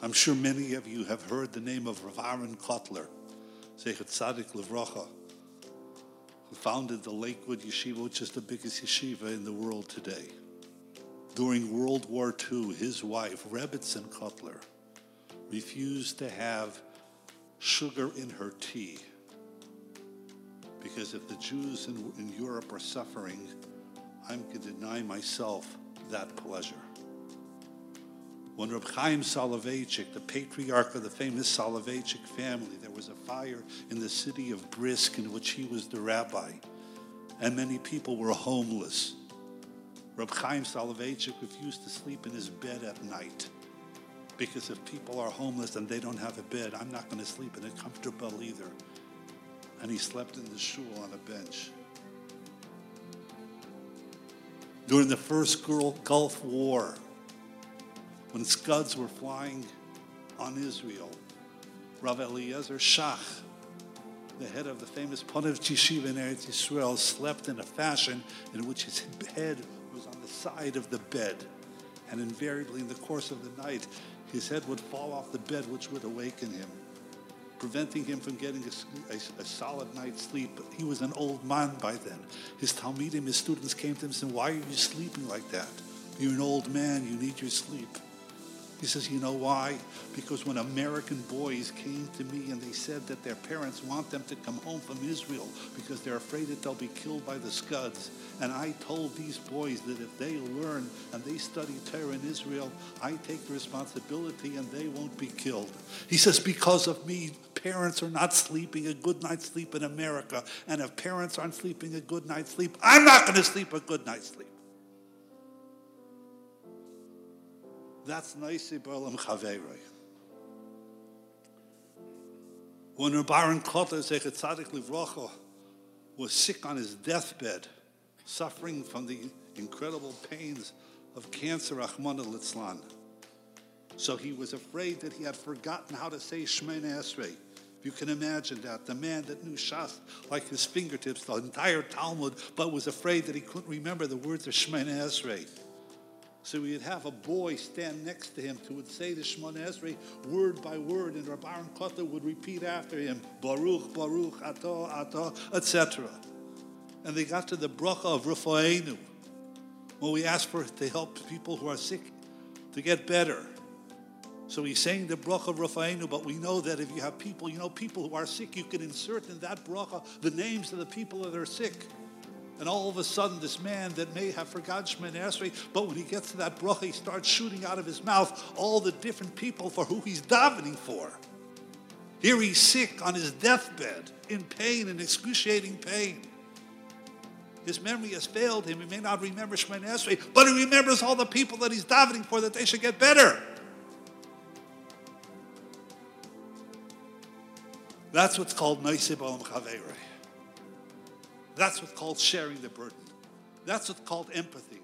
I'm sure many of you have heard the name of Rav Aaron Kotler, Zecher Tzadik Levracha, who founded the Lakewood Yeshiva, which is the biggest yeshiva in the world today. During World War II, his wife, Rebbitzin Kotler, refused to have sugar in her tea because if the Jews in, in Europe are suffering, I'm going to deny myself that pleasure. When Reb Chaim Soloveitchik, the patriarch of the famous Soloveitchik family, there was a fire in the city of Brisk in which he was the rabbi, and many people were homeless. Reb Chaim Soloveitchik refused to sleep in his bed at night because if people are homeless and they don't have a bed, I'm not going to sleep in a comfortable either. And he slept in the shul on a bench. During the first Gulf War, when Scuds were flying on Israel, Rav Eliezer Shach, the head of the famous Ponev Yeshiva in Eretz Yisrael, slept in a fashion in which his head was on the side of the bed. And invariably, in the course of the night, his head would fall off the bed, which would awaken him, preventing him from getting a, a, a solid night's sleep. He was an old man by then. His Talmidim, his students came to him and said, Why are you sleeping like that? You're an old man, you need your sleep. He says, You know why? Because when American boys came to me and they said that their parents want them to come home from Israel because they're afraid that they'll be killed by the Scuds. And I told these boys that if they learn and they study Torah in Israel, I take the responsibility and they won't be killed. He says, Because of me, parents are not sleeping a good night's sleep in America. And if parents aren't sleeping a good night's sleep, I'm not going to sleep a good night's sleep. That's Naisi eh, Berlam Chaverei. When Baron Kotler Zecher Tzadik was sick on his deathbed, suffering from the incredible pains of cancer, Rahman al So he was afraid that he had forgotten how to say Shemona Esrei. You can imagine that, the man that knew Shas like his fingertips, the entire Talmud, but was afraid that he couldn't remember the words of Shemona Esrei. So we'd have a boy stand next to him who would say the Shemona Esrei word by word, and Rabbi Aaron Kotler would repeat after him, Baruch, Baruch, Ato, Ato, etc. And they got to the bracha of Rufainu, when we ask for to help people who are sick to get better. So he's saying the bracha of Rufainu, but we know that if you have people, you know, people who are sick, you can insert in that bracha the names of the people that are sick. And all of a sudden, this man that may have forgotten Shemini but when he gets to that bracha, he starts shooting out of his mouth all the different people for who he's davening for. Here he's sick on his deathbed, in pain, in excruciating pain. His memory has failed him. He may not remember Shemini but he remembers all the people that he's davening for that they should get better. That's what's called Naisib Olam Chaverei. That's what's called sharing the burden. That's what's called empathy.